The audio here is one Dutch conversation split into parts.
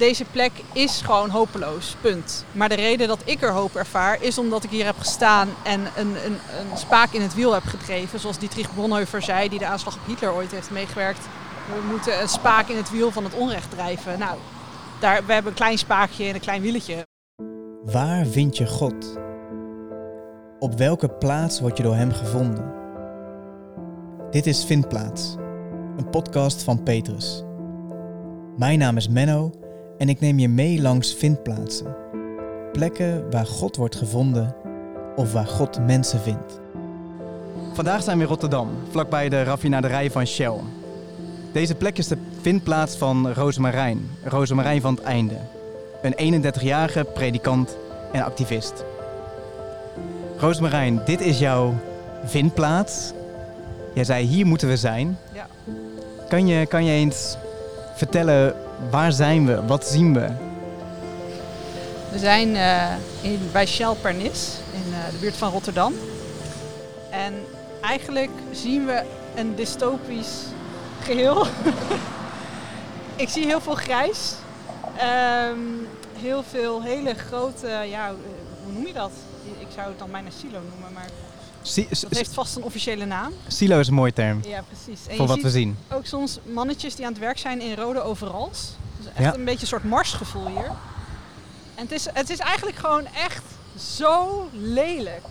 Deze plek is gewoon hopeloos, punt. Maar de reden dat ik er hoop ervaar is omdat ik hier heb gestaan en een, een, een spaak in het wiel heb gedreven. Zoals Dietrich Bonhoeffer zei, die de aanslag op Hitler ooit heeft meegewerkt. We moeten een spaak in het wiel van het onrecht drijven. Nou, daar, we hebben een klein spaakje en een klein wieletje. Waar vind je God? Op welke plaats word je door Hem gevonden? Dit is Vindplaats, een podcast van Petrus. Mijn naam is Menno en ik neem je mee langs vindplaatsen. Plekken waar God wordt gevonden of waar God mensen vindt. Vandaag zijn we in Rotterdam, vlakbij de raffinaderij van Shell. Deze plek is de vindplaats van Rosemarijn, Rosemarijn van het Einde. Een 31-jarige predikant en activist. Rosemarijn, dit is jouw vindplaats. Jij zei, hier moeten we zijn. Ja. Kan je, kan je eens vertellen, waar zijn we? Wat zien we? We zijn eh, in, bij Shell in eh, de buurt van Rotterdam. En eigenlijk zien we een dystopisch geheel. ik zie heel veel grijs. Ehm, heel veel hele grote, ja, hoe noem je dat? Ik zou het dan bijna silo noemen, maar Si- dat heeft vast een officiële naam. Silo is een mooie term Ja, precies. En voor wat we zien. ook soms mannetjes die aan het werk zijn in rode overals. Dus echt Ja. een beetje een soort marsgevoel hier. En het is, het is eigenlijk gewoon echt zo lelijk.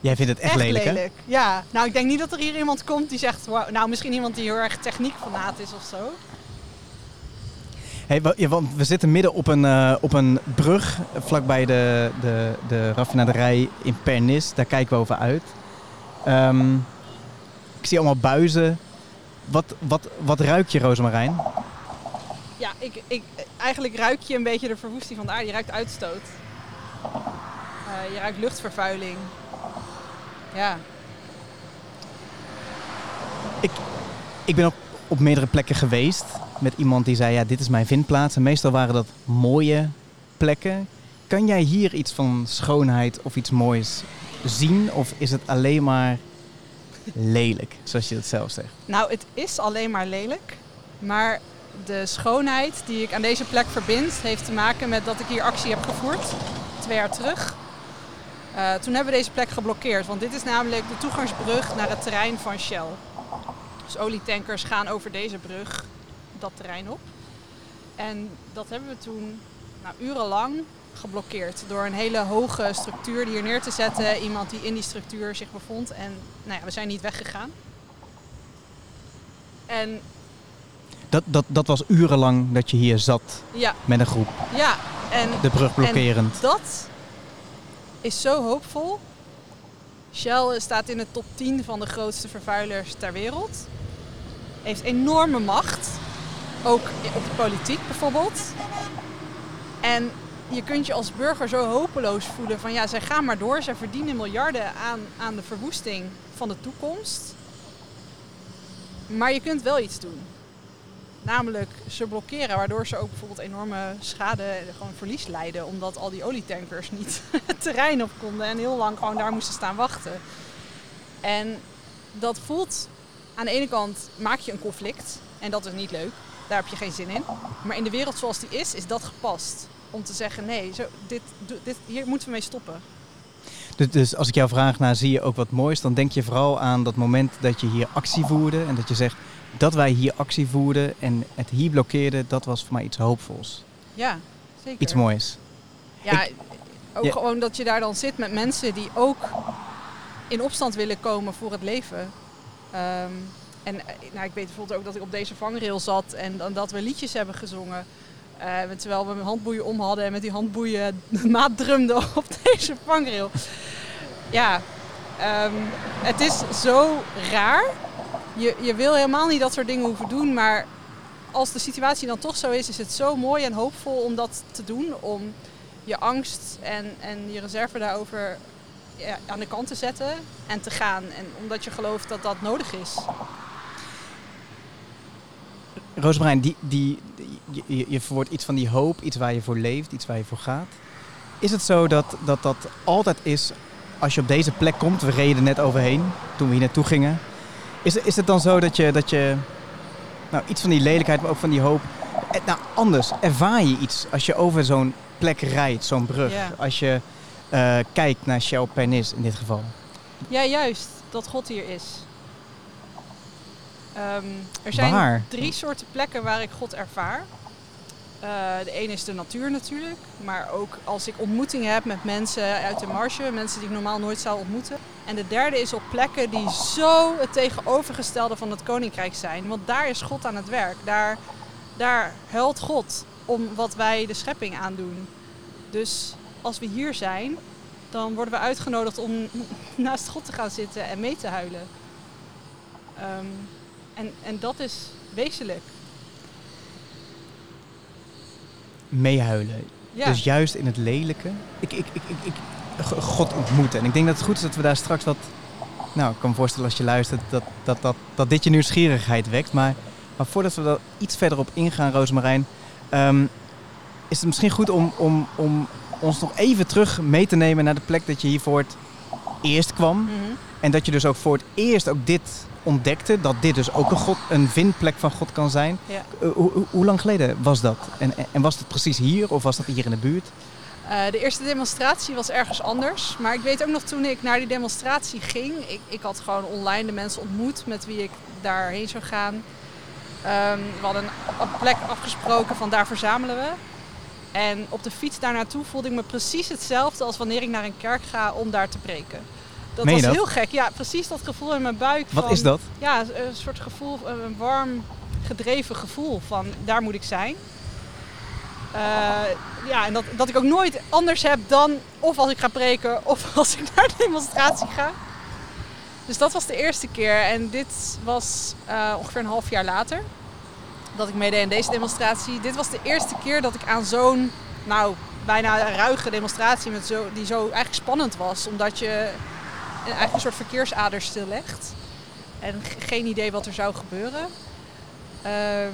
Jij vindt het echt, lelijk, hè? Ja. Nou, ik denk niet dat er hier iemand komt die zegt... "Wauw." nou, misschien iemand die heel erg techniekfanaat is of zo. Hey, want we zitten midden op een, eh, op een brug vlakbij de, de, de raffinaderij in Pernis. Daar kijken we over uit. Ehm, ik zie allemaal buizen. Wat, wat, wat ruik je, Rosemarijn? Ja, ik, ik, eigenlijk ruik je een beetje de verwoesting van de aarde. Je ruikt uitstoot. Eh, je ruikt luchtvervuiling. Ja. Ik ben op, op meerdere plekken geweest met iemand die zei, ja, dit is mijn vindplaats. En meestal waren dat mooie plekken. Kan jij hier iets van schoonheid of iets moois zien? Of is het alleen maar lelijk, zoals je het zelf zegt? Nou, het is alleen maar lelijk. Maar de schoonheid die ik aan deze plek verbind, heeft te maken met dat ik hier actie heb gevoerd. Twee jaar terug. Eh, toen hebben we deze plek geblokkeerd. Want dit is namelijk de toegangsbrug naar het terrein van Shell. Dus olietankers gaan over deze brug dat terrein op. En dat hebben we toen nou, urenlang geblokkeerd. Door een hele hoge structuur hier neer te zetten. Iemand die in die structuur zich bevond. En nou ja, we zijn niet weggegaan. En Dat, dat, dat was urenlang dat je hier zat ja, met een groep, ja. En de brug blokkerend. En dat is zo hoopvol. Shell staat in de top 10 van de grootste vervuilers ter wereld. Heeft enorme macht. Ook op de politiek bijvoorbeeld. En je kunt je als burger zo hopeloos voelen van ja, zij gaan maar door. Zij verdienen miljarden aan, aan de verwoesting van de toekomst. Maar je kunt wel iets doen. Namelijk ze blokkeren, waardoor ze ook bijvoorbeeld enorme schade gewoon verlies lijden. Omdat al die olietankers niet het terrein op konden en heel lang gewoon daar moesten staan wachten. En dat voelt, aan de ene kant maak je een conflict en dat is niet leuk. Daar heb je geen zin in. Maar in de wereld zoals die is, is dat gepast. Om te zeggen, nee, zo, dit, dit, hier moeten we mee stoppen. Dus, dus als ik jou vraag naar zie je ook wat moois, dan denk je vooral aan dat moment dat je hier actie voerde en dat je zegt dat wij hier actie voerden en het hier blokkeerden, dat was voor mij iets hoopvols. Ja, zeker. Iets moois. Ja, ook Ja. gewoon dat je daar dan zit met mensen die ook in opstand willen komen voor het leven. Ehm, en eh, nou, ik weet bijvoorbeeld ook dat ik op deze vangrail zat en dat we liedjes hebben gezongen. eh, terwijl we handboeien om hadden en met die handboeien maat drumden op deze vangrail. Ja, ehm, het is zo raar. Je, je wil helemaal niet dat soort dingen hoeven doen, maar als de situatie dan toch zo is, is het zo mooi en hoopvol om dat te doen. Om je angst en, en je reserve daarover ja, aan de kant te zetten en te gaan. En omdat je gelooft dat dat nodig is. Roosmarijn, die, die, die- je, je verwoordt iets van die hoop, iets waar je voor leeft, iets waar je voor gaat. Is het zo dat dat, dat altijd is als je op deze plek komt? We reden net overheen toen we hier naartoe gingen. Is, is het dan zo dat je, dat je nou, iets van die lelijkheid, maar ook van die hoop Eh, Nou, anders, ervaar je iets als je over zo'n plek rijdt, zo'n brug? Ja. Als je eh, kijkt naar Shell Pernis in dit geval. Ja, juist. Dat God hier is. Ehm, er zijn Waar? drie soorten plekken waar ik God ervaar. Eh, de ene is de natuur natuurlijk. Maar ook als ik ontmoetingen heb met mensen uit de marge. Mensen die ik normaal nooit zou ontmoeten. En de derde is op plekken die zo het tegenovergestelde van het koninkrijk zijn. Want daar is God aan het werk. Daar, daar huilt God om wat wij de schepping aandoen. Dus als we hier zijn, dan worden we uitgenodigd om naast God te gaan zitten en mee te huilen. Ehm, en, en dat is wezenlijk. Meehuilen. Ja, Dus juist in het lelijke. Ik, ik, ik, ik, God ontmoeten. En ik denk dat het goed is dat we daar straks wat... Nou, ik kan me voorstellen als je luistert dat, dat, dat, dat dit je nieuwsgierigheid wekt. Maar, maar voordat we daar iets verder op ingaan, Roosmarijn... ehm, is het misschien goed om, om, om ons nog even terug mee te nemen naar de plek dat je hier voor het eerst kwam. Mhm. En dat je dus ook voor het eerst ook dit ontdekte. Dat dit dus ook een, God, een vindplek van God kan zijn. Ja. Eh, hoe, hoe- lang geleden was dat? En, en- was het precies hier of was dat hier in de buurt? Eh, de eerste demonstratie was ergens anders. Maar ik weet ook nog toen ik naar die demonstratie ging. Ik, ik had gewoon online de mensen ontmoet met wie ik daarheen zou gaan. Ehm, we hadden een plek afgesproken van daar verzamelen we. En op de fiets daar naartoe voelde ik me precies hetzelfde als wanneer ik naar een kerk ga om daar te preken. Dat Meen was dat? heel gek. Ja, precies dat gevoel in mijn buik. Wat van, is dat? Ja, een soort gevoel, een warm gedreven gevoel van daar moet ik zijn. Eh, ja, en dat, dat ik ook nooit anders heb dan of als ik ga preken of als ik naar de demonstratie ga. Dus dat was de eerste keer. En dit was eh, ongeveer een half jaar later dat ik meedeed aan deze demonstratie. Dit was de eerste keer dat ik aan zo'n, nou, bijna ruige demonstratie met zo, die zo eigenlijk spannend was. Omdat je eigenlijk een soort verkeersader stillegt. En geen idee wat er zou gebeuren. Ehm,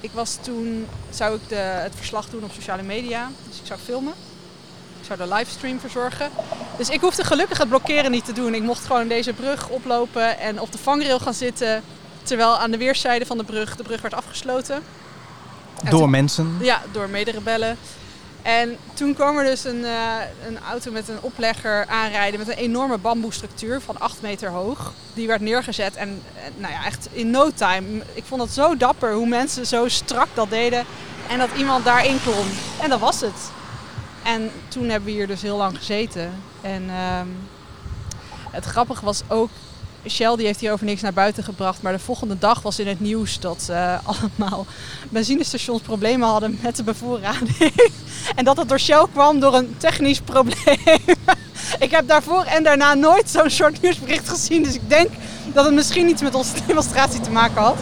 ik was toen, zou ik de, het verslag doen op sociale media. Dus ik zou filmen. Ik zou de livestream verzorgen. Dus ik hoefde gelukkig het blokkeren niet te doen. Ik mocht gewoon deze brug oplopen en op de vangrail gaan zitten. Terwijl aan de weerszijde van de brug, de brug werd afgesloten. En Door toen- mensen? ja, door mederebellen. En toen kwam er dus een, eh, een auto met een oplegger aanrijden met een enorme bamboestructuur van 8 meter hoog. Die werd neergezet en eh, nou ja, echt in no time. Ik vond het zo dapper hoe mensen zo strak dat deden en dat iemand daarin klom. En dat was het. En toen hebben we hier dus heel lang gezeten. En ehm, het grappige was ook, Shell die heeft hierover niks naar buiten gebracht. Maar de volgende dag was in het nieuws dat eh, allemaal benzinestations problemen hadden met de bevoorrading. en dat het door Shell kwam door een technisch probleem. ik heb daarvoor en daarna nooit zo'n soort nieuwsbericht gezien. Dus ik denk dat het misschien iets met onze demonstratie te maken had.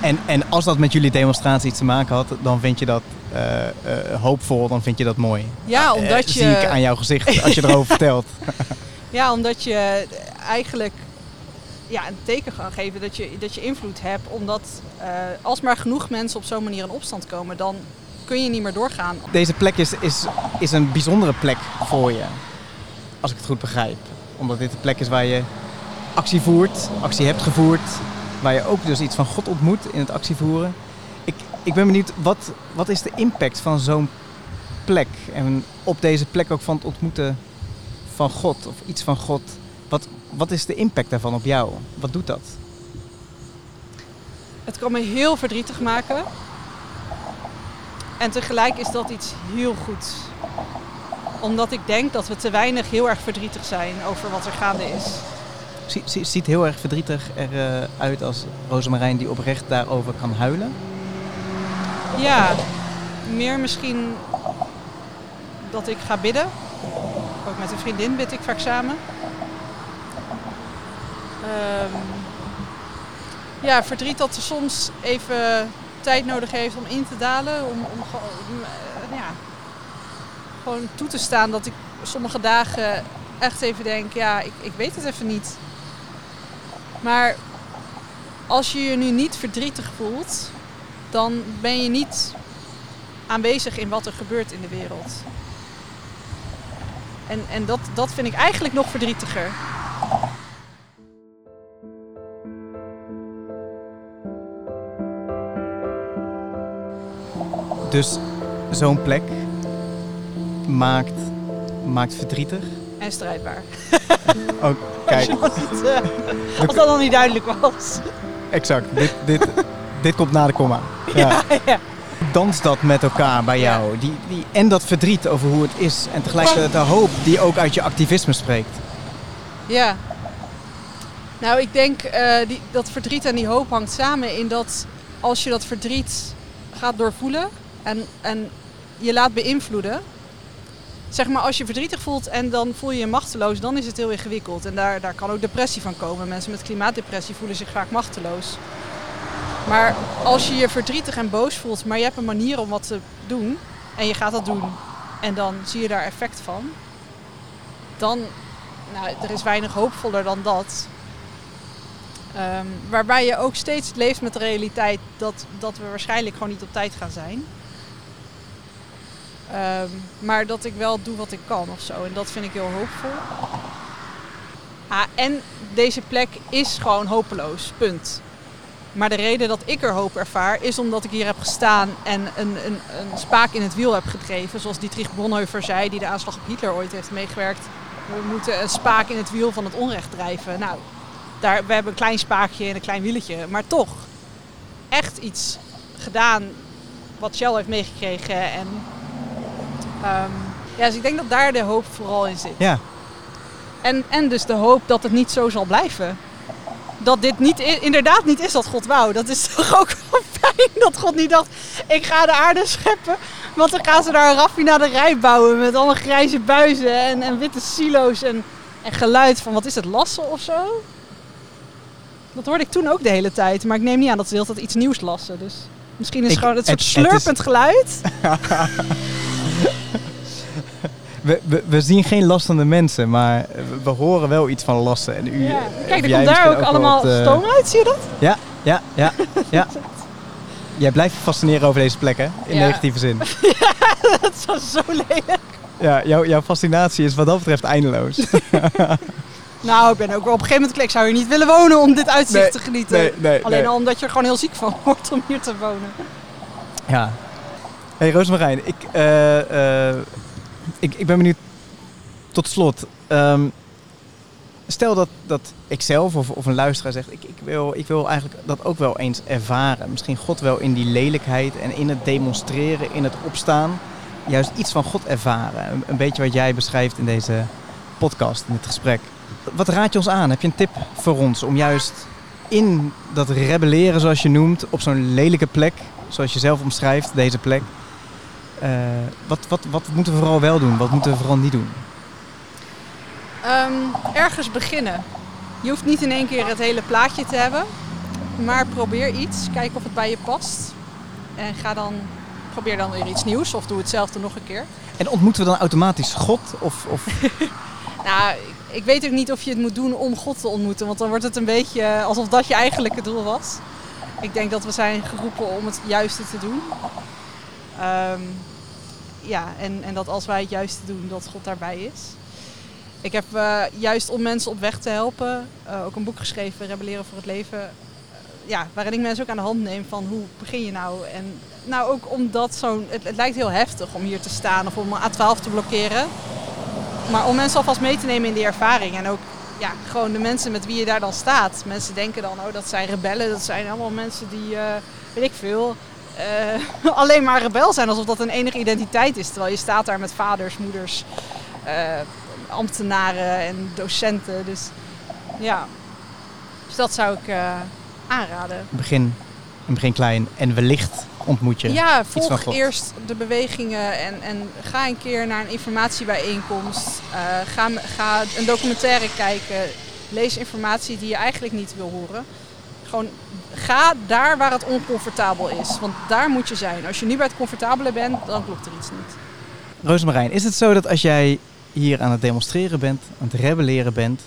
En, en als dat met jullie demonstratie iets te maken had, dan vind je dat eh, eh, hoopvol, dan vind je dat mooi. Ja, omdat je... zie ik aan jouw gezicht als je erover vertelt. Ja, omdat je eigenlijk ja, een teken kan geven dat je, dat je invloed hebt. Omdat eh, als maar genoeg mensen op zo'n manier in opstand komen, dan kun je niet meer doorgaan. Deze plek is, is, is een bijzondere plek voor je, als ik het goed begrijp. Omdat dit een plek is waar je actie voert, actie hebt gevoerd. Waar je ook dus iets van God ontmoet in het actievoeren. Ik, ik ben benieuwd, wat, wat is de impact van zo'n plek? En op deze plek ook van het ontmoeten van God of iets van God. Wat, wat is de impact daarvan op jou? Wat doet dat? Het kan me heel verdrietig maken. En tegelijk is dat iets heel goeds. Omdat ik denk dat we te weinig heel erg verdrietig zijn over wat er gaande is. Zie- zie- Ziet heel erg verdrietig eruit als Rosemarijn die oprecht daarover kan huilen. Ja, meer misschien dat ik ga bidden. Ook met een vriendin bid ik vaak samen. Ehm, ja, verdriet dat er soms even tijd nodig heeft om in te dalen. Om, om eh, ja, gewoon toe te staan dat ik sommige dagen echt even denk, ja, ik, ik weet het even niet. Maar als je je nu niet verdrietig voelt, dan ben je niet aanwezig in wat er gebeurt in de wereld. En, en dat, dat vind ik eigenlijk nog verdrietiger. Dus zo'n plek maakt, maakt verdrietig. En strijdbaar. Oh, kijk, Als, het, eh, als dat nog niet duidelijk was. exact. Dit, dit, dit komt na de komma. Ja. ja. Dans dat met elkaar bij jou. Die, die, en dat verdriet over hoe het is. En tegelijkertijd de hoop die ook uit je activisme spreekt. Ja. Nou, ik denk eh, die, dat verdriet en die hoop hangt samen in dat als je dat verdriet gaat doorvoelen en, en je laat beïnvloeden. Zeg maar, als je verdrietig voelt en dan voel je je machteloos, dan is het heel ingewikkeld. En daar, daar kan ook depressie van komen. Mensen met klimaatdepressie voelen zich vaak machteloos. Maar als je je verdrietig en boos voelt, maar je hebt een manier om wat te doen en je gaat dat doen en dan zie je daar effect van, dan, nou, er is weinig hoopvoller dan dat. Ehm, waarbij je ook steeds leeft met de realiteit dat, dat we waarschijnlijk gewoon niet op tijd gaan zijn. Ehm, maar dat ik wel doe wat ik kan of zo. En dat vind ik heel hoopvol. Ah, en deze plek is gewoon hopeloos. Punt. Maar de reden dat ik er hoop ervaar is omdat ik hier heb gestaan en een, een, een spaak in het wiel heb gedreven. Zoals Dietrich Bonhoeffer zei, die de aanslag op Hitler ooit heeft meegewerkt. We moeten een spaak in het wiel van het onrecht drijven. Nou, daar, we hebben een klein spaakje en een klein wieletje. Maar toch, echt iets gedaan wat Shell heeft meegekregen. En, ehm, ja, dus ik denk dat daar de hoop vooral in zit. Ja, En, en dus de hoop dat het niet zo zal blijven. Dat dit niet, inderdaad niet is dat God wou. Dat is toch ook wel fijn dat God niet dacht... ik ga de aarde scheppen, want dan gaan ze daar een raffinaderij bouwen... met allemaal grijze buizen en, en witte silo's en, en geluid van... wat is het, lassen of zo? Dat hoorde ik toen ook de hele tijd. Maar ik neem niet aan dat ze de hele tijd iets nieuws lassen. Dus misschien is Ik- gewoon het soort het- het slurpend geluid. we, we, we zien geen lastende mensen, maar we, we horen wel iets van lasten. En u, Ja. of Kijk, er komt daar ook allemaal wat, eh, stoom uit, zie je dat? Ja, ja, ja, ja. Jij blijft fascineren over deze plekken, in Ja. negatieve zin. Dat is wel zo lelijk. Ja, jouw, jouw fascinatie is wat dat betreft eindeloos. Nou, ik ben ook wel op een gegeven moment... Ik zou hier niet willen wonen om dit uitzicht Nee, te genieten. nee, nee, Alleen al omdat je er gewoon heel ziek van wordt om hier te wonen. Ja. Hey, Roosmarijn, ik, eh, eh, ik, ik ben benieuwd tot slot. ehm, stel dat, dat ik zelf of, of een luisteraar zegt, ik, ik, wil, ik wil eigenlijk dat ook wel eens ervaren. Misschien God wel in die lelijkheid en in het demonstreren, in het opstaan. Juist iets van God ervaren. Een, een beetje wat jij beschrijft in deze podcast, in dit gesprek. Wat raad je ons aan? Heb je een tip voor ons om juist in dat rebelleren, zoals je noemt, op zo'n lelijke plek, zoals je zelf omschrijft, deze plek. Eh, wat, wat, wat moeten we vooral wel doen? Wat moeten we vooral niet doen? Ehm, ergens beginnen. Je hoeft niet in één keer het hele plaatje te hebben. Maar probeer iets. Kijk of het bij je past. En ga dan, probeer dan weer iets nieuws. Of doe hetzelfde nog een keer. En ontmoeten we dan automatisch God? Of, of... Nou, ik- weet ook niet of je het moet doen om God te ontmoeten. Want dan wordt het een beetje alsof dat je eigenlijke doel was. Ik denk dat we zijn geroepen om het juiste te doen. Ehm, ja, en, en dat als wij het juiste doen, dat God daarbij is. Ik heb eh, juist om mensen op weg te helpen eh, ook een boek geschreven, Rebelleren voor het Leven. Eh, ja, waarin ik mensen ook aan de hand neem van hoe begin je nou? En nou ook omdat zo'n, het, lijkt heel heftig om hier te staan of om een A12 te blokkeren. Maar om mensen alvast mee te nemen in die ervaring. En ook ja, gewoon de mensen met wie je daar dan staat. Mensen denken dan, oh dat zijn rebellen. Dat zijn allemaal mensen die, weet ik veel, eh, alleen maar rebel zijn. Alsof dat een enige identiteit is. Terwijl je staat daar met vaders, moeders, eh, ambtenaren en docenten. Dus ja, dus dat zou ik eh, aanraden. Begin, begin klein en wellicht ontmoet je. Ja, volg eerst de bewegingen en, en ga een keer naar een informatiebijeenkomst. Ga, ga een documentaire kijken. Lees informatie die je eigenlijk niet wil horen. Gewoon ga daar waar het oncomfortabel is. Want daar moet je zijn. Als je nu bij het comfortabele bent, dan klopt er iets niet. Roosmarijn, is het zo dat als jij hier aan het demonstreren bent, aan het rebelleren bent,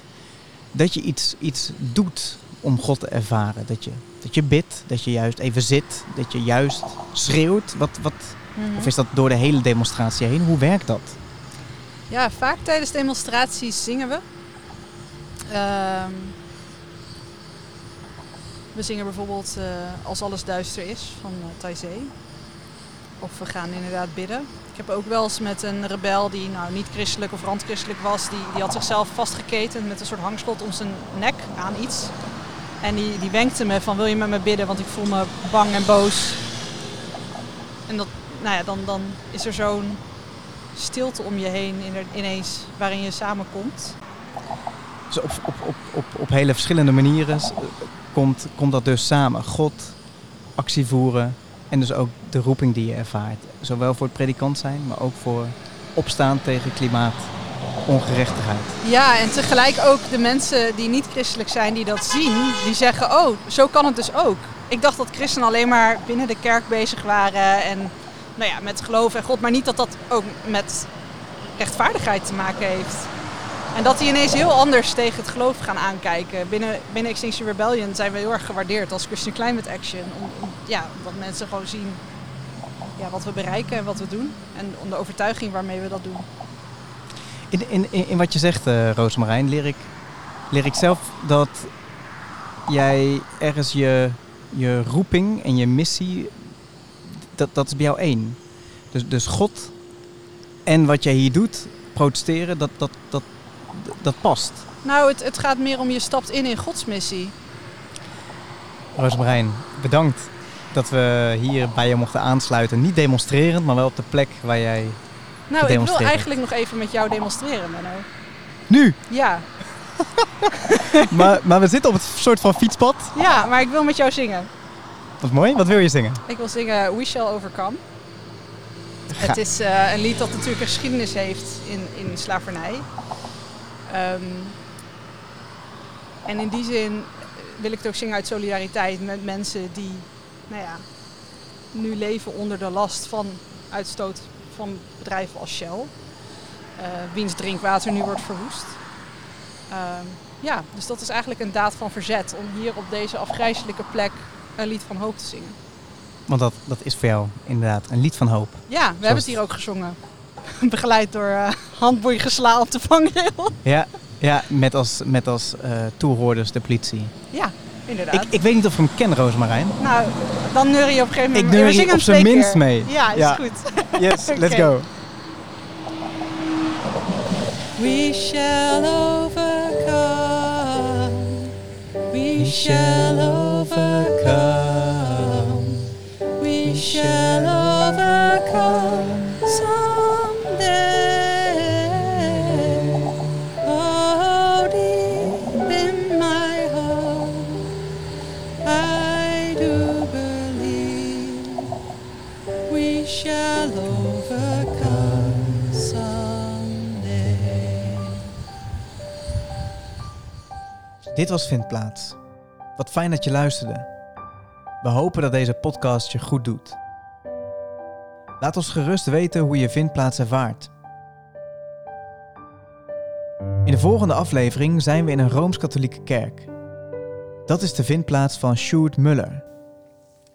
dat je iets, iets doet om God te ervaren? Dat je, dat je bidt, dat je juist even zit, dat je juist schreeuwt? Wat, wat, Of is dat door de hele demonstratie heen? Hoe werkt dat? Ja, vaak tijdens demonstraties zingen we. Ehm, we zingen bijvoorbeeld eh, Als alles duister is van uh, Taizé. Of we gaan inderdaad bidden. Ik heb ook wel eens met een rebel die nou niet christelijk of randchristelijk was. Die, die had zichzelf vastgeketend met een soort hangslot om zijn nek aan iets. En die, die wenkte me van wil je met me bidden, want ik voel me bang en boos. En dat, nou ja, dan, dan is er zo'n stilte om je heen ineens waarin je samenkomt. Dus op, op, op, op, op hele verschillende manieren komt, komt dat dus samen. God, actie voeren en dus ook de roeping die je ervaart. Zowel voor het predikant zijn, maar ook voor opstaan tegen klimaatongerechtigheid. Ja, en tegelijk ook de mensen die niet christelijk zijn, die dat zien, die zeggen, oh, zo kan het dus ook. Ik dacht dat christenen alleen maar binnen de kerk bezig waren en nou ja, met geloof en God, maar niet dat dat ook met rechtvaardigheid te maken heeft. En dat die ineens heel anders tegen het geloof gaan aankijken. Binnen, binnen Extinction Rebellion zijn we heel erg gewaardeerd als Christian Climate Action. Om, ja, omdat mensen gewoon zien ja, wat we bereiken en wat we doen. En om de overtuiging waarmee we dat doen. In, in, in wat je zegt, uh, Roosmarijn, leer ik, leer ik zelf dat jij ergens je, je roeping en je missie, dat, dat is bij jou één. Dus, dus God en wat jij hier doet, protesteren, dat, dat, dat, dat past. Nou, het, het gaat meer om je stapt in in Gods missie. Roosmarijn, bedankt dat we hier bij je mochten aansluiten. Niet demonstrerend, maar wel op de plek waar jij Nou, ik wil eigenlijk nog even met jou demonstreren, Menno. Nu? Ja. maar, maar we zitten op het soort van fietspad. Ja, maar ik wil met jou zingen. Wat mooi. Wat wil je zingen? Ik wil zingen We Shall Overcome. Het is uh, een lied dat natuurlijk een geschiedenis heeft in, in slavernij. Um, en in die zin wil ik het ook zingen uit solidariteit met mensen die nou ja, nu leven onder de last van uitstoot van bedrijven als Shell. Uh, wiens drinkwater nu wordt verwoest. Uh, ja, dus dat is eigenlijk een daad van verzet om hier op deze afgrijzelijke plek een lied van hoop te zingen. Want dat, dat is voor jou inderdaad een lied van hoop. Ja, we hebben het hier ook gezongen. Begeleid door uh, handboei gesla op de vangrail. Ja, ja met als, met als uh, toehoorders de politie. Ja, inderdaad. Ik, ik weet niet of we hem kennen, Roosmarijn. Nou, dan neur je op een gegeven moment. Ik neur je op zijn minst mee. Ja, is ja. goed. Yes, let's go. We shall overcome. We shall overcome. We shall overcome. Dit was Vindplaats. Wat fijn dat je luisterde. We hopen dat deze podcast je goed doet. Laat ons gerust weten hoe je Vindplaats ervaart. In de volgende aflevering zijn we in een Rooms-Katholieke kerk. Dat is de vindplaats van Sjoerd Muller.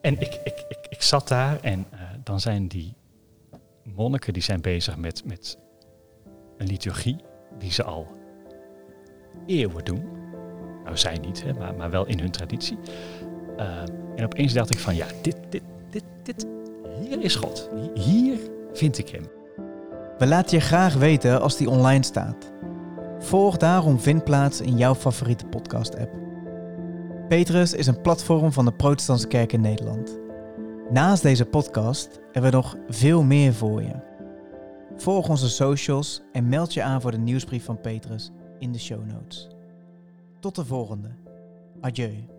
En ik, ik, ik, ik zat daar en uh, dan zijn die monniken die zijn bezig met, met een liturgie die ze al eeuwen doen. Nou, zij niet, hè, maar, maar wel in hun traditie. Uh, en opeens dacht ik van ja, dit, dit, dit, dit, hier is God. Hier vind ik hem. We laten je graag weten als die online staat. Volg daarom Vindplaats in jouw favoriete podcast-app. Petrus is een platform van de Protestantse Kerk in Nederland. Naast deze podcast hebben we nog veel meer voor je. Volg onze socials en meld je aan voor de nieuwsbrief van Petrus in de show notes. Tot de volgende. Adieu.